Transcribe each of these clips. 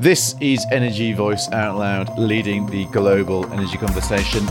This is Energy Voice Out Loud, leading the global energy conversation.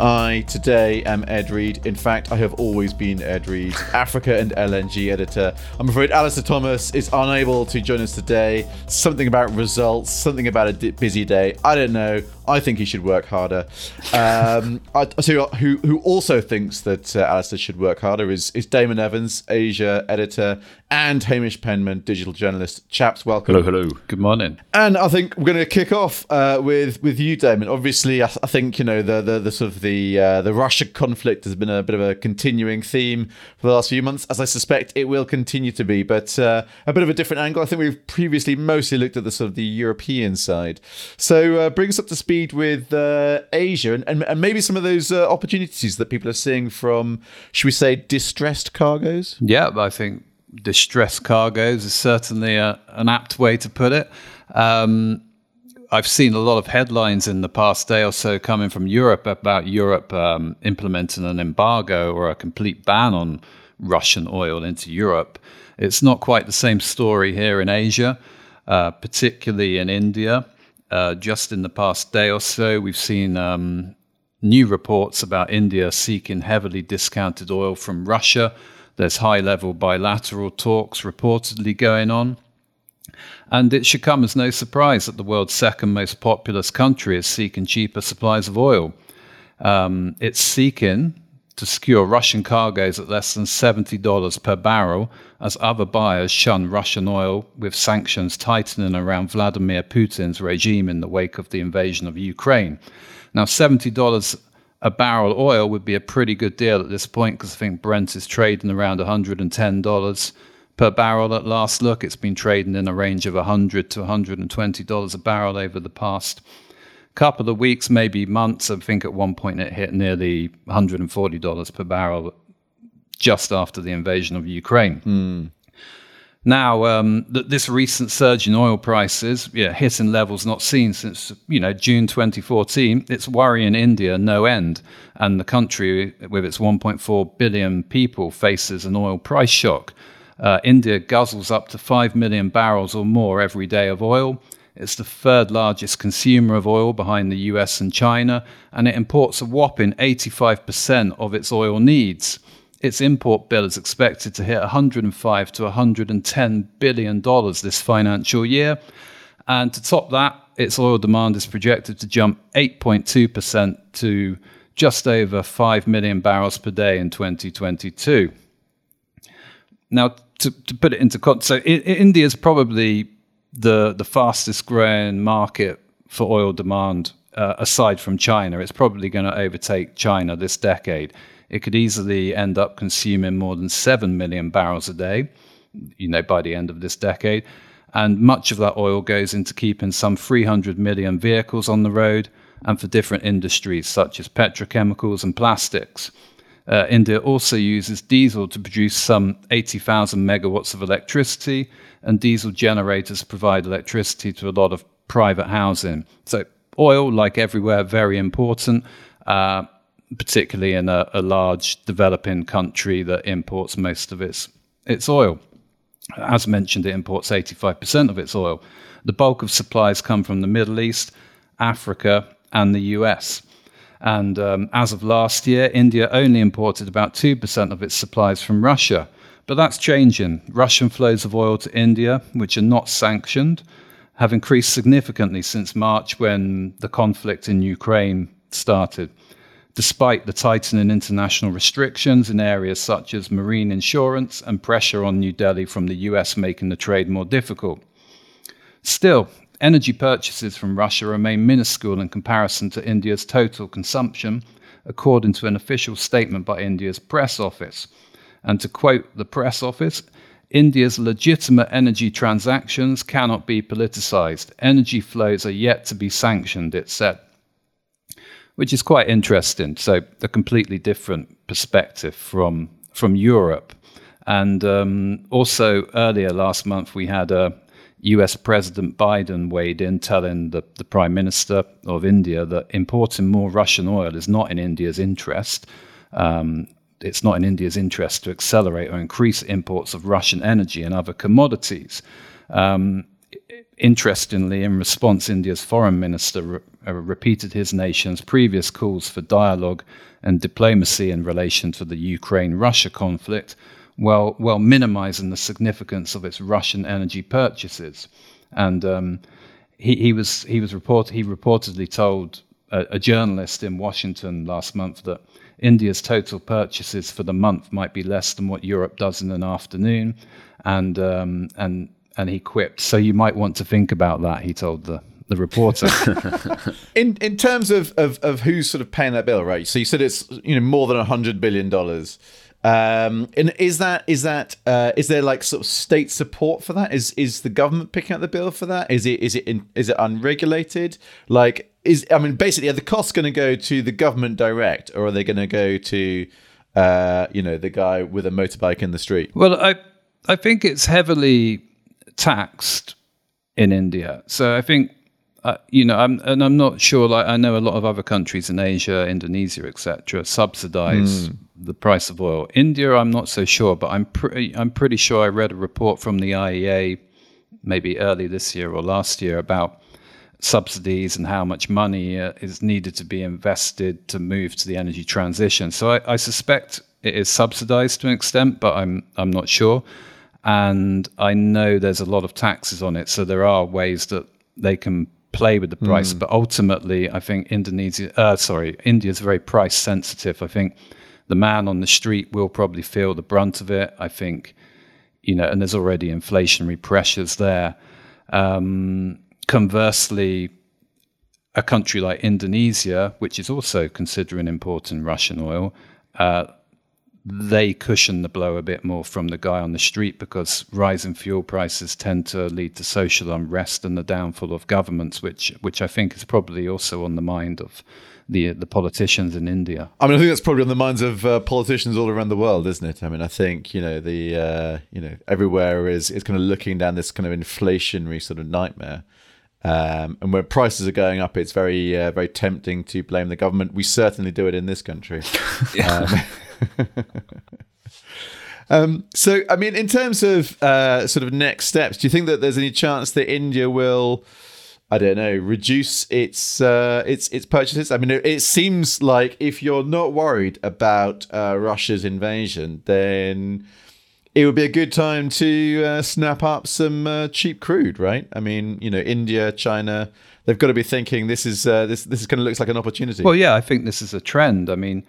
I today am Ed Reed. In fact, I have always been Ed Reed, Africa and LNG editor. I'm afraid Alistair Thomas is unable to join us today. Something about results, something about a busy day. I don't know. I think he should work harder. Um, I, so who who also thinks that uh, Alistair should work harder is is Damon Evans, Asia editor, and Hamish Penman, digital journalist. Chaps, welcome. Hello, hello. Good morning. And I think we're going to kick off uh, with with you, Damon. Obviously, I, I, think you know the the, the sort of the uh, the Russia conflict has been a bit of a continuing theme for the last few months, as I suspect it will continue to be, but uh, a bit of a different angle. I think we've previously mostly looked at the sort of the European side. So uh, bring us up to speed speed with uh, Asia and, and, and, maybe some of those uh, opportunities that people are seeing from, should we say, distressed cargoes? Yeah, I think distressed cargoes is certainly a, an apt way to put it. Um, I've seen a lot of headlines in the past day or so coming from Europe about Europe um, implementing an embargo or a complete ban on Russian oil into Europe. It's not quite the same story here in Asia, uh, particularly in India. Uh, just in the past day or so, we've seen um, new reports about India seeking heavily discounted oil from Russia. There's high level bilateral talks reportedly going on. And it should come as no surprise that the world's second most populous country is seeking cheaper supplies of oil. Um, it's seeking to secure Russian cargoes at less than $70 per barrel as other buyers shun Russian oil, with sanctions tightening around Vladimir Putin's regime in the wake of the invasion of Ukraine. Now, $70 a barrel oil would be a pretty good deal at this point because I think Brent is trading around $110 per barrel at last look. It's been trading in a range of 100 to $120 a barrel over the past couple of weeks, maybe months. I think at one point it hit nearly $140 per barrel just after the invasion of Ukraine. Mm. Now, um, th- this recent surge in oil prices, yeah, hitting levels not seen since you know June 2014, it's worrying India no end, and the country with its 1.4 billion people faces an oil price shock. Uh, India guzzles up to 5 million barrels or more every day of oil. It's the third largest consumer of oil behind the US and China, and it imports a whopping 85% of its oil needs. Its import bill is expected to hit 105 to 110 billion dollars this financial year, and to top that, its oil demand is projected to jump 8.2% to just over 5 million barrels per day in 2022. Now, to, to put it into context, so India is probably the the fastest growing market for oil demand uh, aside from China. It's probably going to overtake China this decade. It could easily end up consuming more than 7 million barrels a day, you know, by the end of this decade. And much of that oil goes into keeping some 300 million vehicles on the road and for different industries such as petrochemicals and plastics. Uh, India also uses diesel to produce some 80,000 megawatts of electricity, and diesel generators provide electricity to a lot of private housing. So, oil, like everywhere, very important, uh, particularly in a, a, large developing country that imports most of its, its oil. As mentioned, it imports 85% of its oil. The bulk of supplies come from the Middle East, Africa, and the US. And um, as of last year, India only imported about 2% of its supplies from Russia. But that's changing. Russian flows of oil to India, which are not sanctioned, have increased significantly since March when the conflict in Ukraine started, despite the tightening international restrictions in areas such as marine insurance and pressure on New Delhi from the US making the trade more difficult. Still, energy purchases from Russia remain minuscule in comparison to India's total consumption, according to an official statement by India's press office. And to quote the press office, India's legitimate energy transactions cannot be politicized. Energy flows are yet to be sanctioned, it said. Which is quite interesting. So, a completely different perspective from, from Europe. And um, also, earlier last month, we had a, US President Biden weighed in, telling the, the Prime Minister of India that importing more Russian oil is not in India's interest. Um, it's not in India's interest to accelerate or increase imports of Russian energy and other commodities. Um, interestingly, in response, India's foreign minister re- uh, repeated his nation's previous calls for dialogue and diplomacy in relation to the Ukraine Russia conflict, while, while minimizing the significance of its Russian energy purchases. And um, he, he, was, he, was report, he reportedly told a, a journalist in Washington last month that India's total purchases for the month might be less than what Europe does in an afternoon, and um, and and he quipped, "So you might want to think about that." He told the the reporter. in in terms of, of of who's sort of paying that bill, right? So you said it's you know more than a hundred billion dollars. Um, and is that is that uh, is there like sort of state support for that? Is is the government picking up the bill for that? Is it is it in, is it unregulated? Like is I mean basically are the costs going to go to the government direct or are they going to go to uh, you know the guy with a motorbike in the street? Well, I I think it's heavily taxed in India. So I think uh, you know, I'm, and I'm not sure. Like I know a lot of other countries in Asia, Indonesia, etc., subsidize mm. the price of oil. India, I'm not so sure, but I'm pretty. I'm pretty sure I read a report from the IEA, maybe early this year or last year, about subsidies and how much money uh, is needed to be invested to move to the energy transition. So I, I suspect it is subsidized to an extent, but I'm I'm not sure. And I know there's a lot of taxes on it, so there are ways that they can play with the price. Mm. But ultimately, I think Indonesia, uh, sorry, India is very price sensitive. I think the man on the street will probably feel the brunt of it. I think, you know, and there's already inflationary pressures there. Um, conversely, a country like Indonesia, which is also considering importing Russian oil, uh, they cushion the blow a bit more from the guy on the street because rising fuel prices tend to lead to social unrest and the downfall of governments, which which I think is probably also on the mind of the the politicians in India. I mean, I think that's probably on the minds of uh, politicians all around the world, isn't it? I mean, I think you know the uh, you know everywhere is is kind of looking down this kind of inflationary sort of nightmare. Um, and when prices are going up, it's very, uh, very tempting to blame the government. We certainly do it in this country. um, um, so, I mean, in terms of uh, sort of next steps, do you think that there's any chance that India will, I don't know, reduce its uh, its its purchases? I mean, it, it, seems like if you're not worried about uh, Russia's invasion, then it would be a good time to uh, snap up some uh, cheap crude, right? I mean, you know, India, China. They've got to be thinking this is uh, this this is kind of looks like an opportunity. Well, yeah, I think this is a trend. I mean,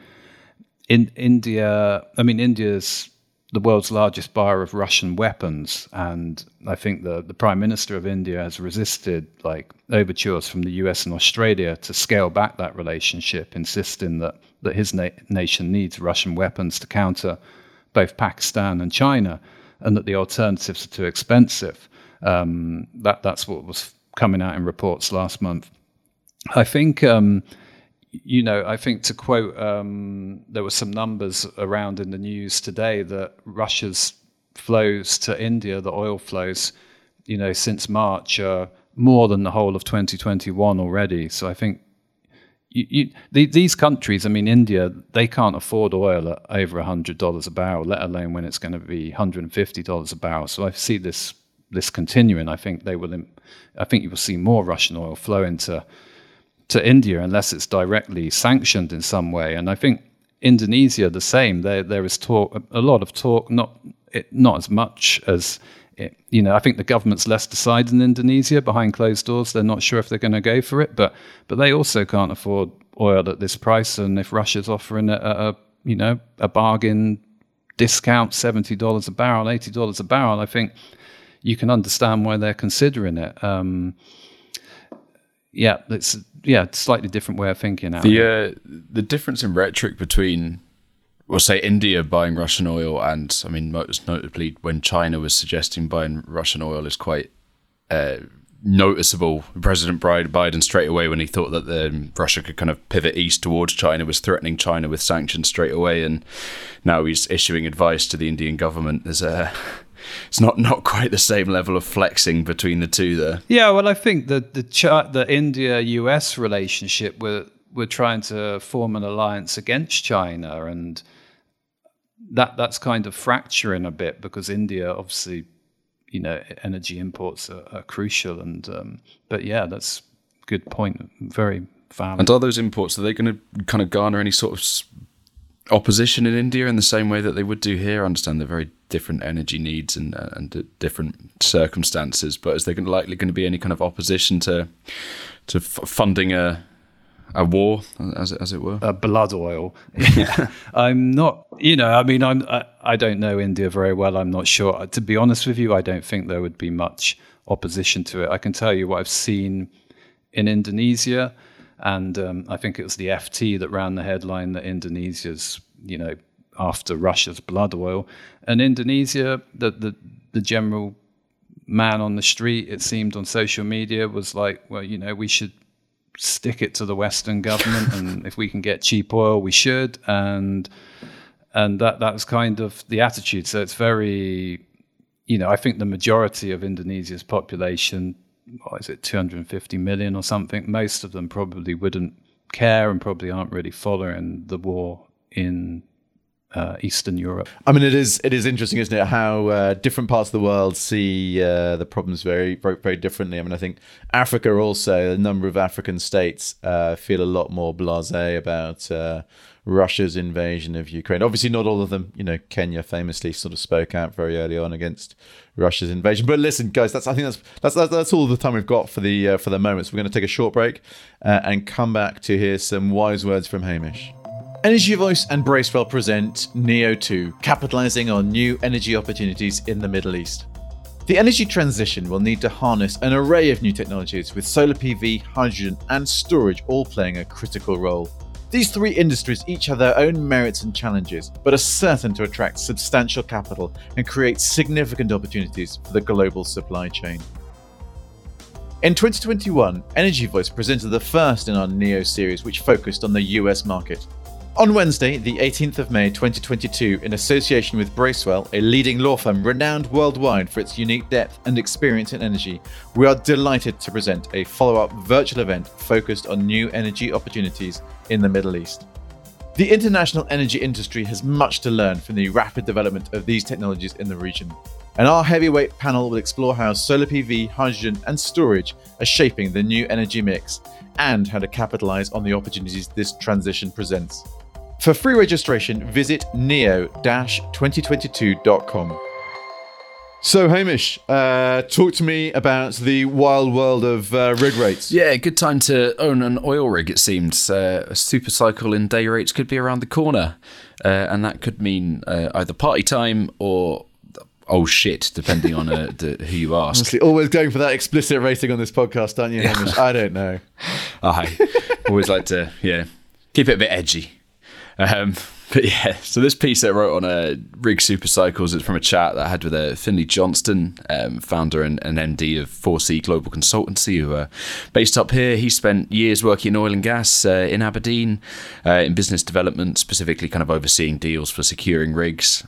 in India, I mean, India's the world's largest buyer of Russian weapons, and I think the the Prime Minister of India has resisted like overtures from the U.S. and Australia to scale back that relationship, insisting that that his na- nation needs Russian weapons to counter both Pakistan and China, and that the alternatives are too expensive. Um, that that's what was coming out in reports last month. I think. Um, you know, I think to quote, um, there were some numbers around in the news today that Russia's flows to India, the oil flows, you know, since March are more than the whole of 2021 already. So I think you, you, the, these countries, I mean, India, they can't afford oil at over $100 a barrel, let alone when it's going to be $150 a barrel. So I see this this continuing. I think they will. I think you will see more Russian oil flow into to India unless it's directly sanctioned in some way. And I think Indonesia the same. There there is talk, a lot of talk, not not as much as it, you know. I think the government's less decided in Indonesia behind closed doors. They're not sure if they're going to go for it, but but they also can't afford oil at this price. And if Russia's offering a, a you know a bargain discount, seventy dollars a barrel, eighty dollars a barrel, I think you can understand why they're considering it. Um, yeah, it's yeah, slightly different way of thinking. Now. The uh, the difference in rhetoric between, well, say India buying Russian oil and I mean, most notably when China was suggesting buying Russian oil is quite uh, noticeable. President Biden straight away when he thought that the, Russia could kind of pivot east towards China was threatening China with sanctions straight away, and now he's issuing advice to the Indian government. There's a it's not not quite the same level of flexing between the two there. Yeah, well, I think the the the India US relationship we're we're trying to form an alliance against China, and that that's kind of fracturing a bit because India obviously you know energy imports are, are crucial. And um, but yeah, that's a good point. Very valid. And are those imports are they going to kind of garner any sort of opposition in India in the same way that they would do here? I understand they're very different energy needs and uh, and different circumstances, but is there likely going to be any kind of opposition to to f- funding a a war, as it, as it were? A blood oil. Yeah. I'm not, you know, I mean, I'm, I, I don't know India very well. I'm not sure. To be honest with you, I don't think there would be much opposition to it. I can tell you what I've seen in Indonesia, and um, I think it was the FT that ran the headline that Indonesia's, you know, after Russia's blood oil, and Indonesia, the the, the general man on the street, it seemed on social media, was like, well, you know, we should stick it to the Western government, and if we can get cheap oil, we should. And and that that was kind of the attitude. So it's very, you know, I think the majority of Indonesia's population, what is it, 250 million or something, most of them probably wouldn't care and probably aren't really following the war in uh, Eastern Europe. I mean, it is it is interesting, isn't it, how uh, different parts of the world see uh, the problems very, very very differently. I mean, I think Africa also a number of African states uh, feel a lot more blasé about uh, Russia's invasion of Ukraine. Obviously, not all of them. You know, Kenya famously sort of spoke out very early on against Russia's invasion. But listen, guys, that's I think that's that's that's, that's all the time we've got for the uh, for the moment. So we're going to take a short break and come back to hear some wise words from Hamish. Energy Voice and Bracewell present Neo 2, capitalizing on new energy opportunities in the Middle East. The energy transition will need to harness an array of new technologies, with solar PV, hydrogen, and storage all playing a critical role. These three industries each have their own merits and challenges, but are certain to attract substantial capital and create significant opportunities for the global supply chain. In 2021, Energy Voice presented the first in our NEO series, which focused on the US market. On Wednesday, the 18th of May 2022, in association with Bracewell, a leading law firm renowned worldwide for its unique depth and experience in energy, we are delighted to present a follow up virtual event focused on new energy opportunities in the Middle East. The international energy industry has much to learn from the rapid development of these technologies in the region. And our heavyweight panel will explore how solar PV, hydrogen, and storage are shaping the new energy mix and how to capitalize on the opportunities this transition presents. For free registration, visit neo-2022.com. So, Hamish, uh, talk to me about the wild world of uh, rig rates. Yeah, good time to own an oil rig, it seems. Uh, a super cycle in day rates could be around the corner. Uh, and that could mean uh, either party time or oh shit, depending on uh, the, who you ask. Honestly, always going for that explicit rating on this podcast, aren't you, Hamish? I don't know. I always like to, yeah, keep it a bit edgy. Um, but yeah, so this piece I wrote on uh, Rig Supercycles is from a chat that I had with uh, Finley Johnston, um, founder and, and, MD of 4C Global Consultancy, who are based up here. He spent years working in oil and gas uh, in Aberdeen uh, in business development, specifically kind of overseeing deals for securing rigs.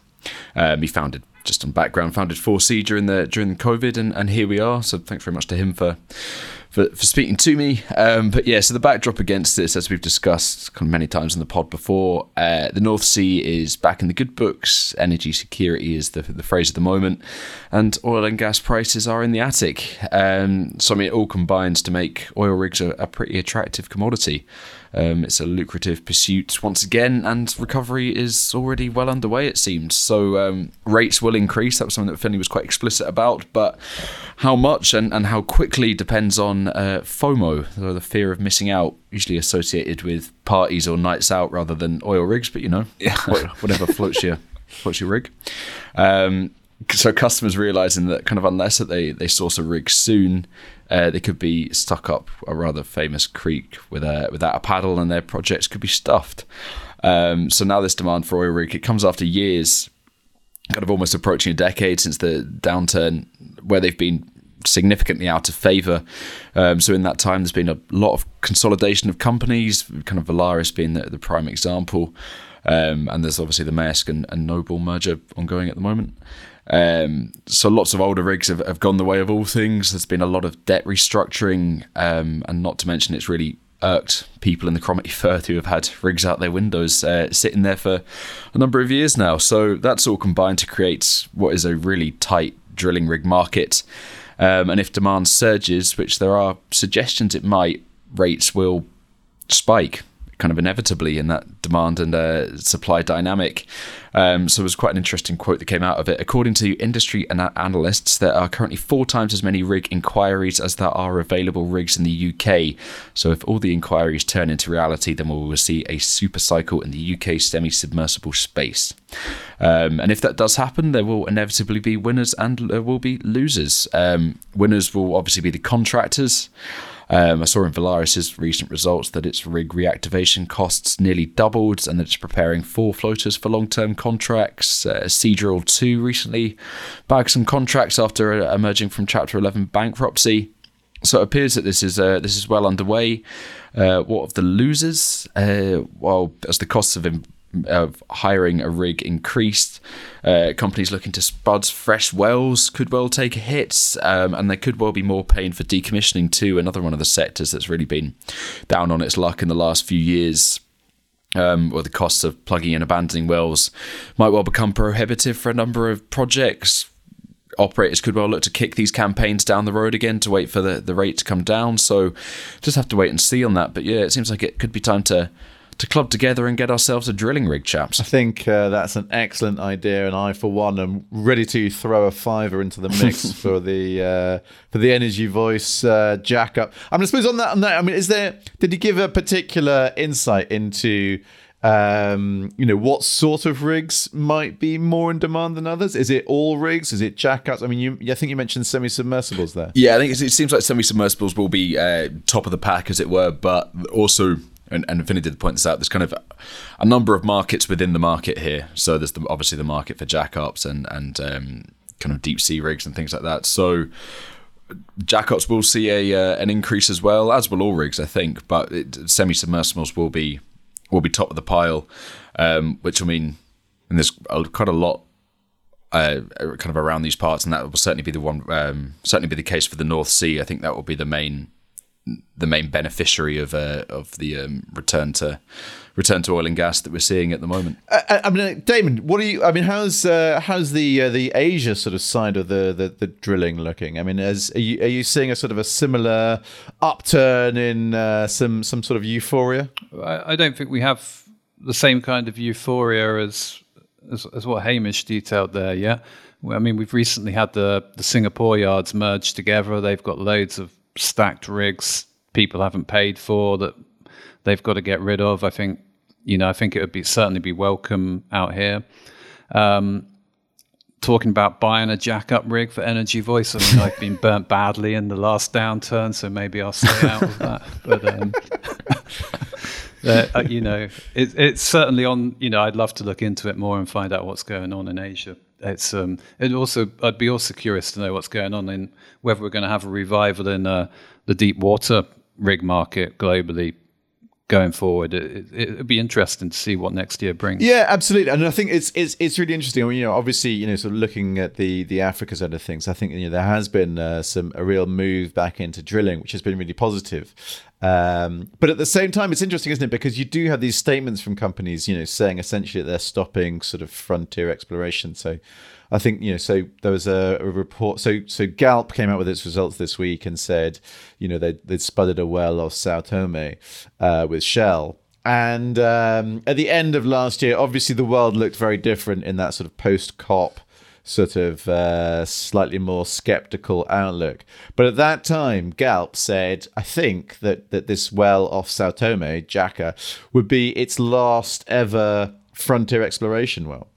Um, he founded just on background, founded 4C during the during COVID, and, and here we are. So thanks very much to him for for, for speaking to me. Um, but yeah, so the backdrop against this, as we've discussed many times in the pod before, uh, the North Sea is back in the good books. Energy security is the, the phrase of the moment, and oil and gas prices are in the attic. Um, so I mean, it all combines to make oil rigs a, a pretty attractive commodity. Um, it's a lucrative pursuit once again, and recovery is already well underway, it seems. So um, rates will increase. That was something that Finley was quite explicit about, but how much and, and how quickly depends on uh, FOMO, the fear of missing out, usually associated with parties or nights out rather than oil rigs, but you know, yeah. whatever floats your, floats your rig. Um, so customers realizing that kind of unless that they, they source a rig soon, uh, they could be stuck up a rather famous creek with a, without a paddle, and their projects could be stuffed. Um, so now this demand for oil rig it comes after years, kind of almost approaching a decade since the downturn, where they've been significantly out of favor. Um, so in that time, there's been a lot of consolidation of companies, kind of Valaris being the, the prime example. Um, and there's obviously the Maersk and, and Noble merger ongoing at the moment. Um, so lots of older rigs have, have, gone the way of all things. There's been a lot of debt restructuring, um, and not to mention it's really irked people in the Cromarty Firth who have had rigs out their windows uh, sitting there for a number of years now. So that's all combined to create what is a really tight drilling rig market. Um, and if demand surges, which there are suggestions it might, rates will spike kind of inevitably in that demand and uh, supply dynamic. Um, so it was quite an interesting quote that came out of it. According to industry analysts, there are currently four times as many rig inquiries as there are available rigs in the UK. So if all the inquiries turn into reality, then we will see a super cycle in the UK semi-submersible space. Um, and if that does happen, there will inevitably be winners and there will be losers. Um, winners will obviously be the contractors. Um, I saw in Valaris's recent results that its rig reactivation costs nearly doubled and that it's preparing four floaters for long term contracts. Uh, Seadrill too recently bagged some contracts after uh, emerging from Chapter 11 bankruptcy. So it appears that this is uh, this is well underway. Uh, what of the losers? Uh, well, as the costs of of hiring a rig increased. Uh, companies looking to spud fresh wells could well take a hit, um, and there could well be more pain for decommissioning too. Another one of the sectors that's really been down on its luck in the last few years. Um, or the costs of plugging and abandoning wells might well become prohibitive for a number of projects. Operators could well look to kick these campaigns down the road again to wait for the, the rate to come down. So just have to wait and see on that. But yeah, it seems like it could be time to to club together and get ourselves a drilling rig, chaps. I think uh, that's an excellent idea, and I, for one, am ready to throw a fiver into the mix for the uh, for the Energy Voice uh, jack up. I mean, I suppose on that, on that, I mean, is there? Did he give a particular insight into? Um, you know, what sort of rigs might be more in demand than others? Is it all rigs? Is it jackups? I mean, you, I think you mentioned semi-submersibles there. Yeah, I think it seems like semi-submersibles will be uh, top of the pack, as it were, but also and, and Vinny did point this out. There's kind of a number of markets within the market here. So there's the, obviously the market for jackups and and um, kind of deep sea rigs and things like that. So jackups will see a uh, an increase as well, as will all rigs, I think. But semi submersibles will be will be top of the pile, um, which will mean and there's quite a lot uh, kind of around these parts, and that will certainly be the one, um, certainly be the case for the North Sea. I think that will be the main the main beneficiary of uh, of the um, return to return to oil and gas that we're seeing at the moment. I, I mean, Damon, what are you? I mean, how's uh, how's the uh, the Asia sort of side of the, the, the drilling looking? I mean, as are you, are you seeing a sort of a similar upturn in uh, some some sort of euphoria? I, I, don't think we have the same kind of euphoria as as, as what Hamish detailed there. Yeah. I mean, we've recently had the, the Singapore yards merged together. They've got loads of stacked rigs people haven't paid for that they've got to get rid of. I think you know I think it would be certainly be welcome out here. Um, talking about buying a jack-up rig for Energy Voice. I mean, I've been burnt badly in the last downturn, so maybe I'll stay out of that. But um, uh, you know, it, it's certainly on. You know, I'd love to look into it more and find out what's going on in Asia it's um, it also I'd be also curious to know what's going on in whether we're going to have a revival in uh, the deep water rig market globally going forward. It, would be interesting to see what next year brings. Yeah, absolutely, and I think it's it's it's really interesting. I mean, you know, obviously, you know, sort of looking at the the Africa side of things, I think you know there has been uh, some a real move back into drilling, which has been really positive. Um, but at the same time, it's interesting, isn't it? Because you do have these statements from companies, you know, saying essentially that they're stopping sort of frontier exploration. So I think you know. So there was a, a, report. So so Galp came out with its results this week and said, you know, they they'd spudded a well off Sao Tome uh, with Shell. And um, at the end of last year, obviously the world looked very different in that sort of post COP sort of uh, slightly more skeptical outlook. But at that time, Galp said, I think that that this well off Sao Tome, Jaca, would be its last ever frontier exploration well.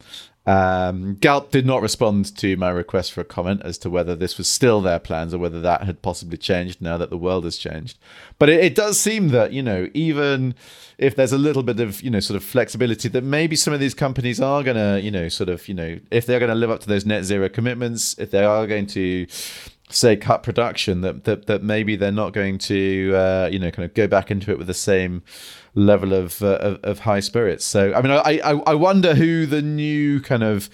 Um, Galp did not respond to my request for a comment as to whether this was still their plans or whether that had possibly changed now that the world has changed. But it, it, does seem that, you know, even if there's a little bit of, you know, sort of flexibility, that maybe some of these companies are going to, you know, sort of, you know, if they're going to live up to those net zero commitments, if they are going to say cut production that that, that maybe they're not going to uh, you know kind of go back into it with the same level of, uh, of, of high spirits. So I mean, I, I I wonder who the new kind of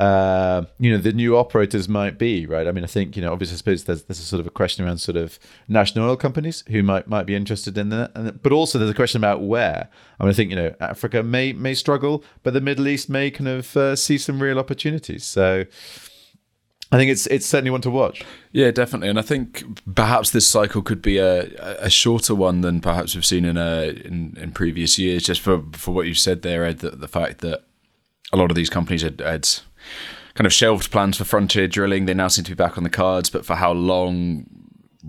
uh, you know the new operators might be, right? I mean, I think you know obviously I suppose there's there's a sort of a question around sort of national oil companies who might might be interested in that, and, but also there's a question about where. I mean, I think you know Africa may may struggle, but the Middle East may kind of uh, see some real opportunities. So I think it's it's certainly one to watch. Yeah, definitely, and I think perhaps this cycle could be a, a shorter one than perhaps we've seen in a in, in previous years. Just for for what you said there, Ed, the, the fact that a lot of these companies had, had kind of shelved plans for frontier drilling. They now seem to be back on the cards, but for how long?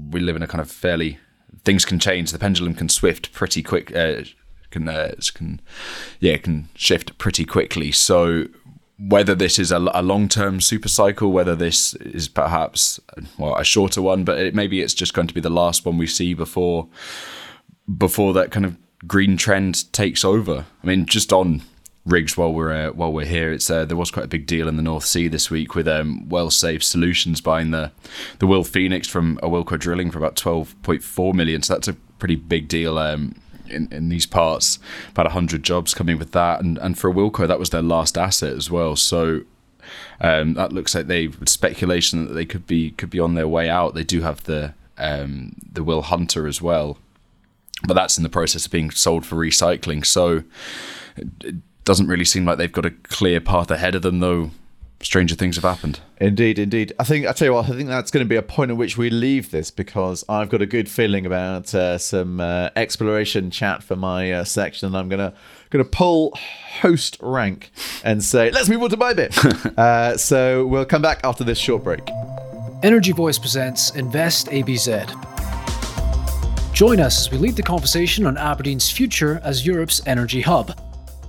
We live in a kind of fairly things can change. The pendulum can swift pretty quick. Uh, can uh, can yeah can shift pretty quickly. So whether this is a, a long term super cycle, whether this is perhaps well a shorter one, but it, maybe it's just going to be the last one we see before before that kind of green trend takes over. I mean, just on rigs while we're uh, while we're here, it's uh, there was quite a big deal in the North Sea this week with um, Well Safe Solutions buying the the WilPhoenix from a Awilco Drilling for about twelve point four million. So that's a pretty big deal. Um, in, in these parts, about 100 jobs coming with that. And, and for Wilco, that was their last asset as well. So um, that looks like they speculation that they could be could be on their way out. They do have the um, the WilHunter as well, but that's in the process of being sold for recycling. So it doesn't really seem like they've got a clear path ahead of them, though stranger things have happened. Indeed, indeed. I think I tell you what, I think that's going to be a point at which we leave this because I've got a good feeling about uh, some uh, exploration chat for my uh, section, and I'm gonna gonna pull host rank and say let's move on to my bit. Uh, so we'll come back after this short break. Energy Voice presents Invest ABZ. Join us as we lead the conversation on Aberdeen's future as Europe's energy hub.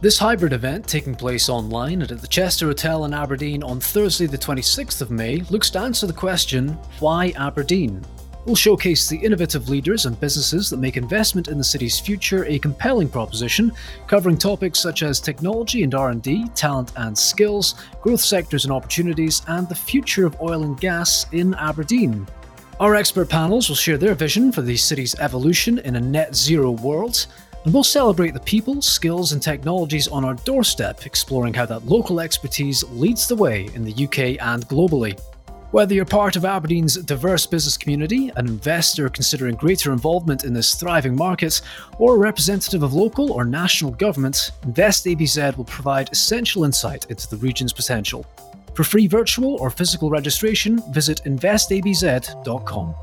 This hybrid event, taking place online and at the Chester Hotel in Aberdeen on Thursday, the 26th of May, looks to answer the question why Aberdeen? We'll showcase the innovative leaders and businesses that make investment in the city's future a compelling proposition, covering topics such as technology and R&D, talent and skills, growth sectors and opportunities, and the future of oil and gas in Aberdeen. Our expert panels will share their vision for the city's evolution in a net zero world, and we'll celebrate the people, skills, and technologies on our doorstep, exploring how that local expertise leads the way in the UK and globally. Whether you're part of Aberdeen's diverse business community, an investor considering greater involvement in this thriving market, or a representative of local or national government, Invest ABZ will provide essential insight into the region's potential. For free virtual or physical registration, visit investabz.com.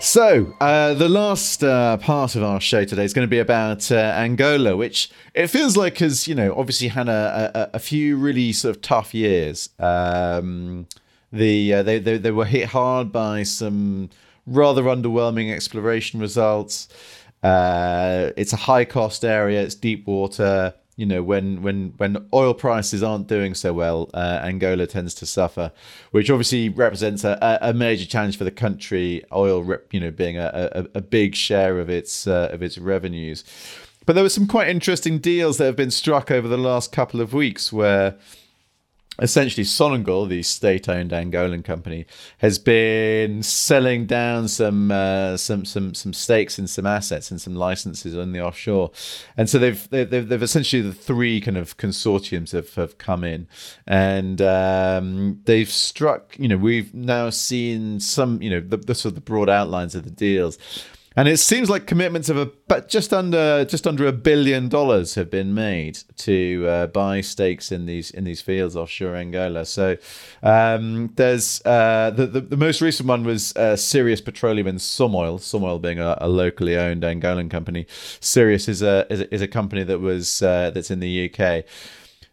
So, uh, the last uh, part of our show today is going to be about uh, Angola, which it feels like has, you know, obviously had a, a, a few really sort of tough years. Um, the uh, they, they they were hit hard by some rather underwhelming exploration results. Uh, it's a high cost area. It's deep water you know when when when oil prices aren't doing so well uh, angola tends to suffer which obviously represents a, a major challenge for the country oil you know being a, a, a big share of its uh, of its revenues. But there were some quite interesting deals that have been struck over the last couple of weeks where essentially Sonangol, the state-owned Angolan company, has been selling down some uh, some some some stakes in some assets and some licenses on the offshore, and so they've they've, they've essentially the three kind of consortiums have, have come in, and um, they've struck. You know, we've now seen some. You know, the, the sort of the broad outlines of the deals and it seems like commitments of a but just under just under a billion dollars have been made to uh, buy stakes in these in these fields offshore Angola. So um, there's uh, the, the, the most recent one was uh, Sirius Petroleum and Somoil. Somoil being a, a, locally owned Angolan company. Sirius is a is a, is a company that was uh, that's in the UK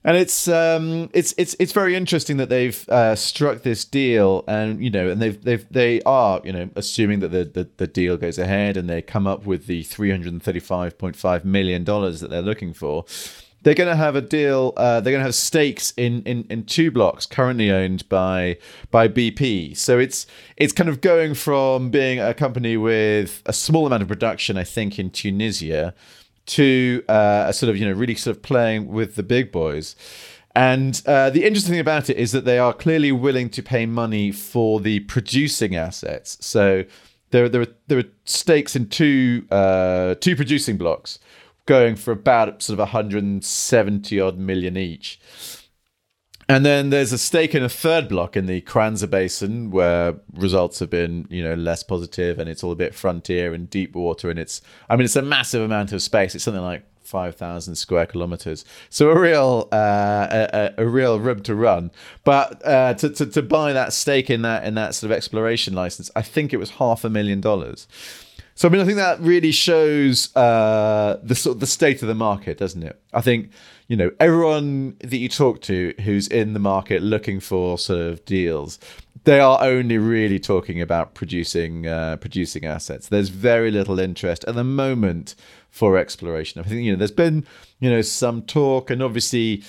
and it's um, it's it's it's very interesting that they've uh, struck this deal, and you know, and they've they've they are you know assuming that the, the, the deal goes ahead, and they come up with the three hundred and thirty five point five million dollars that they're looking for. They're going to have a deal. Uh, they're going to have stakes in, in, in two blocks currently owned by by BP. So it's it's kind of going from being a company with a small amount of production, I think, in Tunisia to uh, a sort of you know really sort of playing with the big boys. And uh, the interesting thing about it is that they are clearly willing to pay money for the producing assets. So there, there, are, there are stakes in two uh, two producing blocks, going for about sort of 170 odd million each. And then there's a stake in a third block in the Kwanza Basin where results have been, you know, less positive and it's all a bit frontier and deep water and it's I mean it's a massive amount of space. It's something like 5,000 square kilometers. So a real uh, a, a, real room to run. But uh, to, to, to buy that stake in that in that sort of exploration license, I think it was half a million dollars. So I mean, I think that really shows uh, the sort of the state of the market, doesn't it? I think you know everyone that you talk to who's in the market looking for sort of deals, they are only really talking about producing uh, producing assets. There's very little interest at the moment for exploration. I think you know there's been you know some talk, and obviously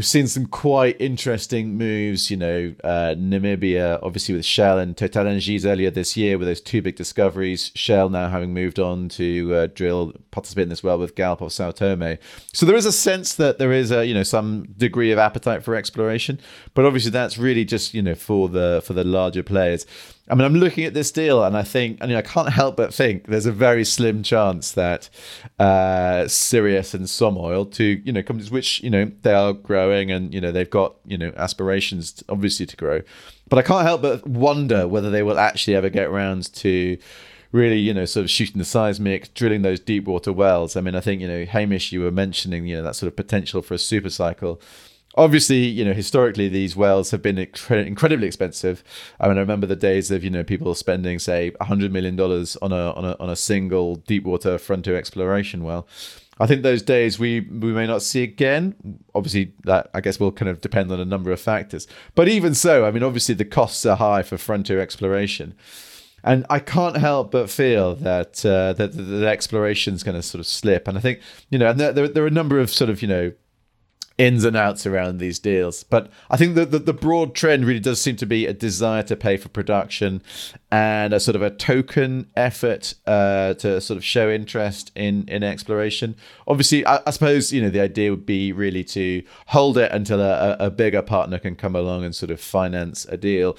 we've seen some quite interesting moves. You know, uh, Namibia, obviously with Shell and Total Energies earlier this year with those two big discoveries. Shell now having moved on to uh, drill, participate in this well with Galp of Sao Tome. So there is a sense that there is a you know some degree of appetite for exploration, but obviously that's really just you know for the for the larger players. I mean, I'm looking at this deal and I think, I mean, I can't help but think there's a very slim chance that uh, Sirius and Somoil, two, you know, companies which, you know, they are growing and, you know, they've got, you know, aspirations to, obviously to grow. But I can't help but wonder whether they will actually ever get around to really, you know, sort of shooting the seismic, drilling those deep water wells. I mean, I think, you know, Hamish, you were mentioning, you know, that sort of potential for a super cycle obviously, you know, historically these wells have been incre- incredibly expensive. I mean, I remember the days of you know people spending say hundred million dollars on a on a on a single deep water frontier exploration well. I think those days we we may not see again. Obviously, that I guess will kind of depend on a number of factors. But even so, I mean, obviously the costs are high for frontier exploration. And I can't help but feel that uh, that the, the exploration is going to sort of slip. And I think you know, and there, there are a number of sort of you know ins and outs around these deals. But I think that the, the, broad trend really does seem to be a desire to pay for production and a sort of a token effort uh, to sort of show interest in in exploration. Obviously, I, I, suppose you know the idea would be really to hold it until a, a bigger partner can come along and sort of finance a deal.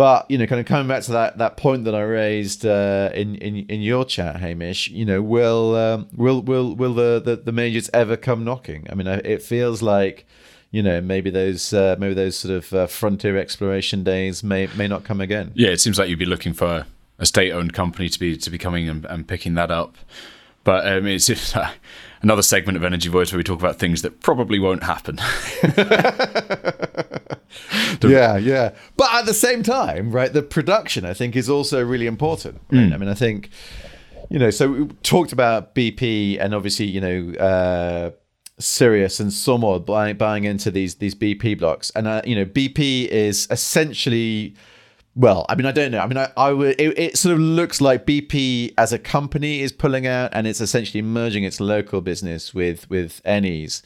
But you know, kind of coming back to that that point that I raised uh, in in in your chat, Hamish. You know, will um, will will will the, the, the majors ever come knocking? I mean, it feels like you know maybe those uh, maybe those sort of uh, frontier exploration days may may not come again. Yeah, it seems like you'd be looking for a state-owned company to be to be coming and, and picking that up. But um, it's, it's uh, another segment of Energy Voice where we talk about things that probably won't happen. yeah, yeah. But at the same time, right, the production I think is also really important. Right? Mm. I mean, I think you know, so we talked about BP and obviously, you know, uh, Sirius and Somoil buying, buying into these these BP blocks, and uh, you know, BP is essentially well, I mean, I don't know. I mean, I, I would. It, it, sort of looks like BP as a company is pulling out, and it's essentially merging its local business with with Eni's,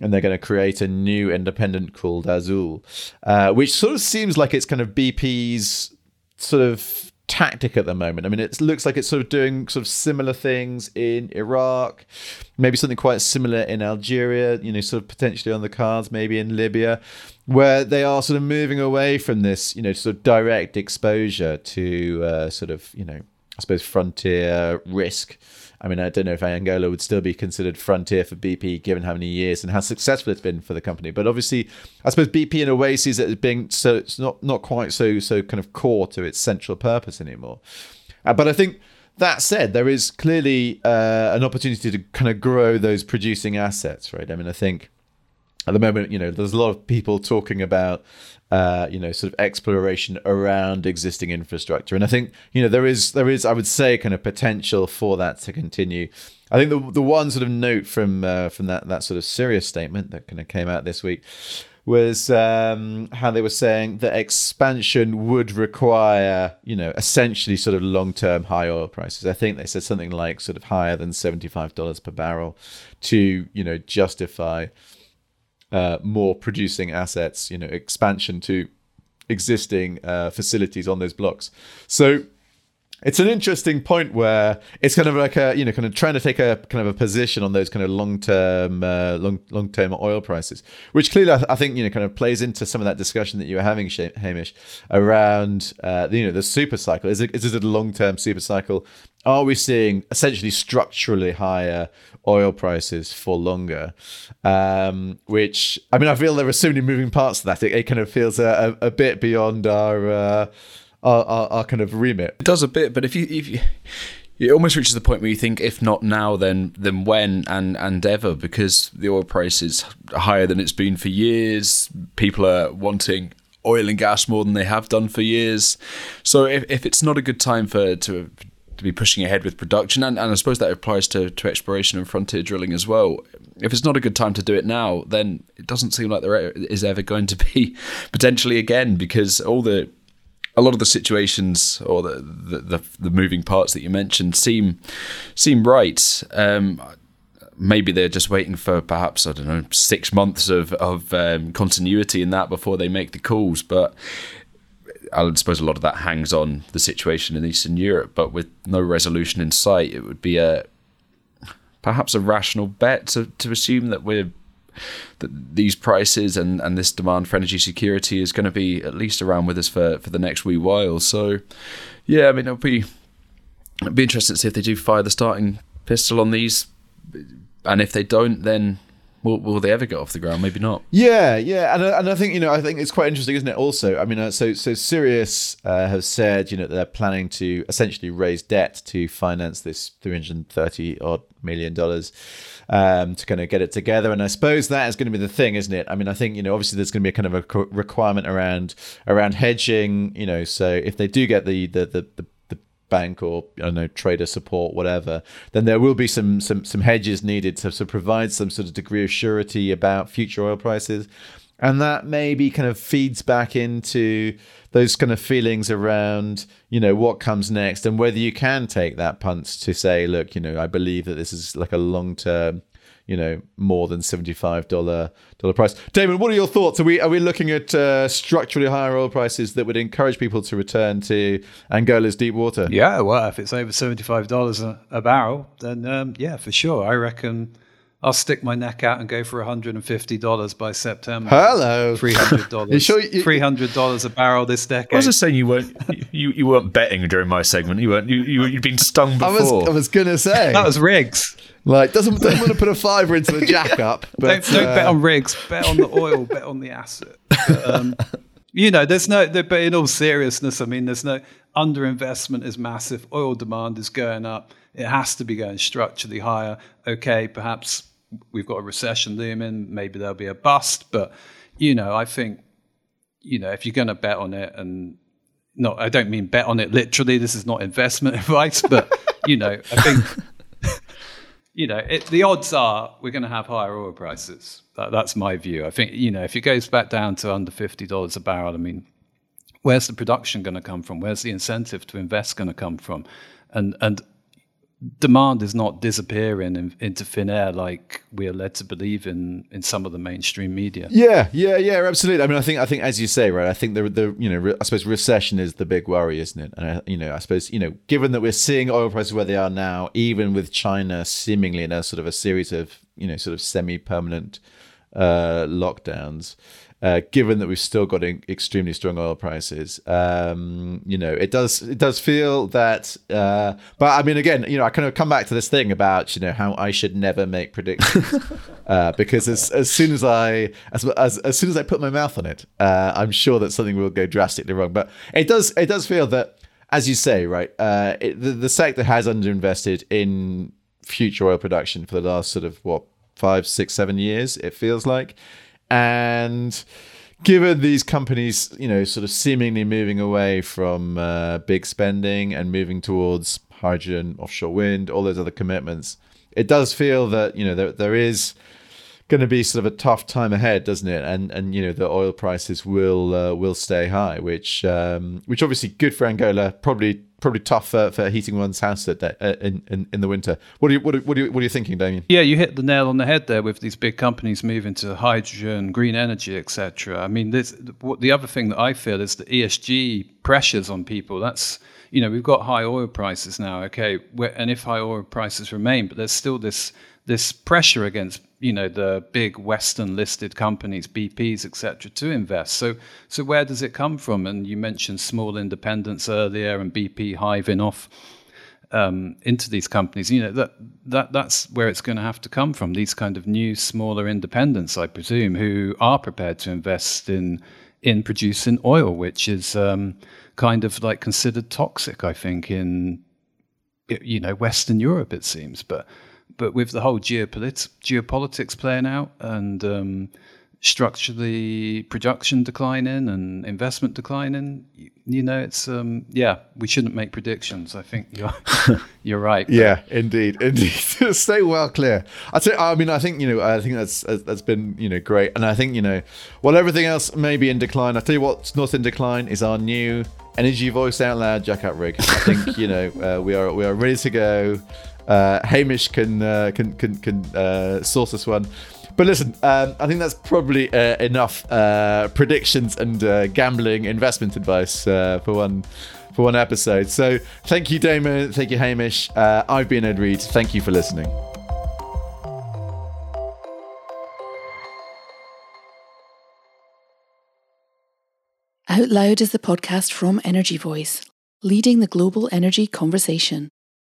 and they're going to create a new independent called Azul, uh, which sort of seems like it's kind of BP's sort of tactic at the moment. I mean, it looks like it's sort of doing sort of similar things in Iraq, maybe something quite similar in Algeria, you know, sort of potentially on the cards, maybe in Libya, where they are sort of moving away from this, you know, sort of direct exposure to uh, sort of, you know, I suppose frontier risk I mean, I don't know if Angola would still be considered frontier for BP given how many years and how successful it's been for the company. But obviously, I suppose BP in a way sees it as being so it's not not quite so so kind of core to its central purpose anymore. Uh, but I think that said, there is clearly uh, an opportunity to kind of grow those producing assets, right? I mean, I think at the moment, you know, there's a lot of people talking about uh, you know, sort of exploration around existing infrastructure. And I think, you know, there is there is, I would say, kind of potential for that to continue. I think the the one sort of note from uh, from that that sort of Sirius statement that kind of came out this week was um, how they were saying that expansion would require, you know, essentially sort of long term high oil prices. I think they said something like sort of higher than seventy five dollars per barrel to, you know, justify uh, more producing assets, you know, expansion to existing uh, facilities on those blocks. So it's an interesting point where it's kind of like a you know kind of trying to take a kind of a position on those kind of long term uh, long long term oil prices, which clearly I, think you know kind of plays into some of that discussion that you were having, Hamish, around uh, you know the super cycle. Is it is it a long term super cycle? Are we seeing essentially structurally higher oil prices for longer? Um, which I mean, I feel there are so many moving parts to that. It, it kind of feels a, a, a bit beyond our. Uh, our, our, our kind of remit. It does a bit, but if you if you it almost reaches the point where you think, if not now, then then when and and ever, because the oil price is higher than it's been for years. People are wanting oil and gas more than they have done for years. So if, if it's not a good time for to to be pushing ahead with production, and, and I suppose that applies to, to exploration and frontier drilling as well. If it's not a good time to do it now, then it doesn't seem like there is ever going to be potentially again, because all the a lot of the situations or the, the, the, the moving parts that you mentioned seem seem right. Um, maybe they're just waiting for perhaps I don't know six months of of um, continuity in that before they make the calls. But I suppose a lot of that hangs on the situation in Eastern Europe. But with no resolution in sight, it would be a perhaps a rational bet to, to assume that we're that these prices and, and this demand for energy security is going to be at least around with us for, for the next wee while. So, yeah, I mean, it'll be it'll be interesting to see if they do fire the starting pistol on these, and if they don't, then Will, will they ever get off the ground? Maybe not. Yeah, yeah, and and I think you know I think it's quite interesting, isn't it? Also, I mean, uh, so so Sirius uh, has said you know they're planning to essentially raise debt to finance this three hundred thirty odd million dollars um, to kind of get it together, and I suppose that is going to be the thing, isn't it? I mean, I think you know obviously there's going to be a kind of a requirement around around hedging, you know, so if they do get the the the, the bank or I don't know trader support, whatever, then there will be some some some hedges needed to, to provide some sort of degree of surety about future oil prices, and that maybe kind of feeds back into those kind of feelings around you know what comes next and whether you can take that punt to say, look, you know, I believe that this is like a long term you know more than seventy five dollar dollar price. Damon, what are your thoughts? Are we are we looking at uh, structurally higher oil prices that would encourage people to return to Angola's deep water? Yeah, well, if it's over seventy five dollars a barrel, then um, yeah, for sure. I reckon. I'll stick my neck out and go for $150 by September. Hello. $300. sure you, $300 a barrel this decade. I was just saying you weren't you, you weren't betting during my segment. You weren't you, you you'd been stung before. I was I was going to say. that was rigs. Like doesn't don't want to put a fiver into the jack up. But, don't, don't uh, bet on rigs. Bet on the oil. bet on the asset. But, um, you know, there's no. But in all seriousness, I mean, there's no underinvestment is massive. Oil demand is going up. It has to be going structurally higher. Okay, perhaps we've got a recession looming. Maybe there'll be a bust. But you know, I think you know if you're going to bet on it and no, I don't mean bet on it literally. This is not investment advice, but you know, I think you know, it, the odds are we're going to have higher oil prices. That, that's my view. I think, you know, if it goes back down to under $50 a barrel, I mean, where's the production going to come from? Where's the incentive to invest going to come from? And, and demand is not disappearing in, into thin air like we are led to believe in in some of the mainstream media. Yeah, yeah, yeah, absolutely. I mean, I think I think as you say, right? I think the the you know I suppose recession is the big worry, isn't it? And I, you know, I suppose you know, given that we're seeing oil prices where they are now, even with China seemingly in a sort of a series of you know sort of semi permanent uh, lockdowns uh, given that we've still got extremely strong oil prices. Um, you know, it does it does feel that. Uh, but I mean, again, you know, I kind of come back to this thing about you know how I should never make predictions uh, because as as soon as I as as, as soon as I put my mouth on it, uh, I'm sure that something will go drastically wrong. But it does it does feel that. As you say, right, uh, it, the, the sector has underinvested in future oil production for the last sort of what five, six, seven years. It feels like, and given these companies, you know, sort of seemingly moving away from uh, big spending and moving towards hydrogen, offshore wind, all those other commitments, it does feel that you know there there is going to be sort of a tough time ahead, doesn't it? And and you know the oil prices will uh, will stay high, which um, which obviously good for Angola, probably probably tough for, for heating one's house at, uh, in, in, in the winter. What are you what are, what are you what are you thinking, Damien? Yeah, you hit the nail on the head there with these big companies moving to hydrogen, green energy, etc. I mean, this the other thing that I feel is the ESG pressures on people. That's you know we've got high oil prices now, okay, and if high oil prices remain, but there's still this this pressure against you know the big Western listed companies, BPs, etc., to invest. So so where does it come from? And you mentioned small independents earlier, and BP hiving off um, into these companies. You know that that that's where it's going to have to come from. These kind of new, smaller independents, I presume, who are prepared to invest in in producing oil, which is um, kind of like considered toxic. I think in you know Western Europe, it seems, but but with the whole geopolit- geopolitics playing out and um, structurally production declining and investment declining, you, you know, it's um, yeah, we shouldn't make predictions. I think you're you're right. yeah, indeed, indeed. Stay well clear. I say, I mean, I think you know, I think that's that's been you know great, and I think you know, while everything else may be in decline, I tell you what's not in decline is our new energy voice out loud jackup rig. I think you know uh, we are we are ready to go. Uh, Hamish can uh, can can can uh, source us one. But listen, um, I think that's probably uh, enough uh, predictions and uh, gambling investment advice uh, for one for one episode. So thank you, Damon. Thank you, Hamish. Uh, I've been Ed Reed. Thank you for listening. Out Loud is the podcast from Energy Voice, leading the global energy conversation.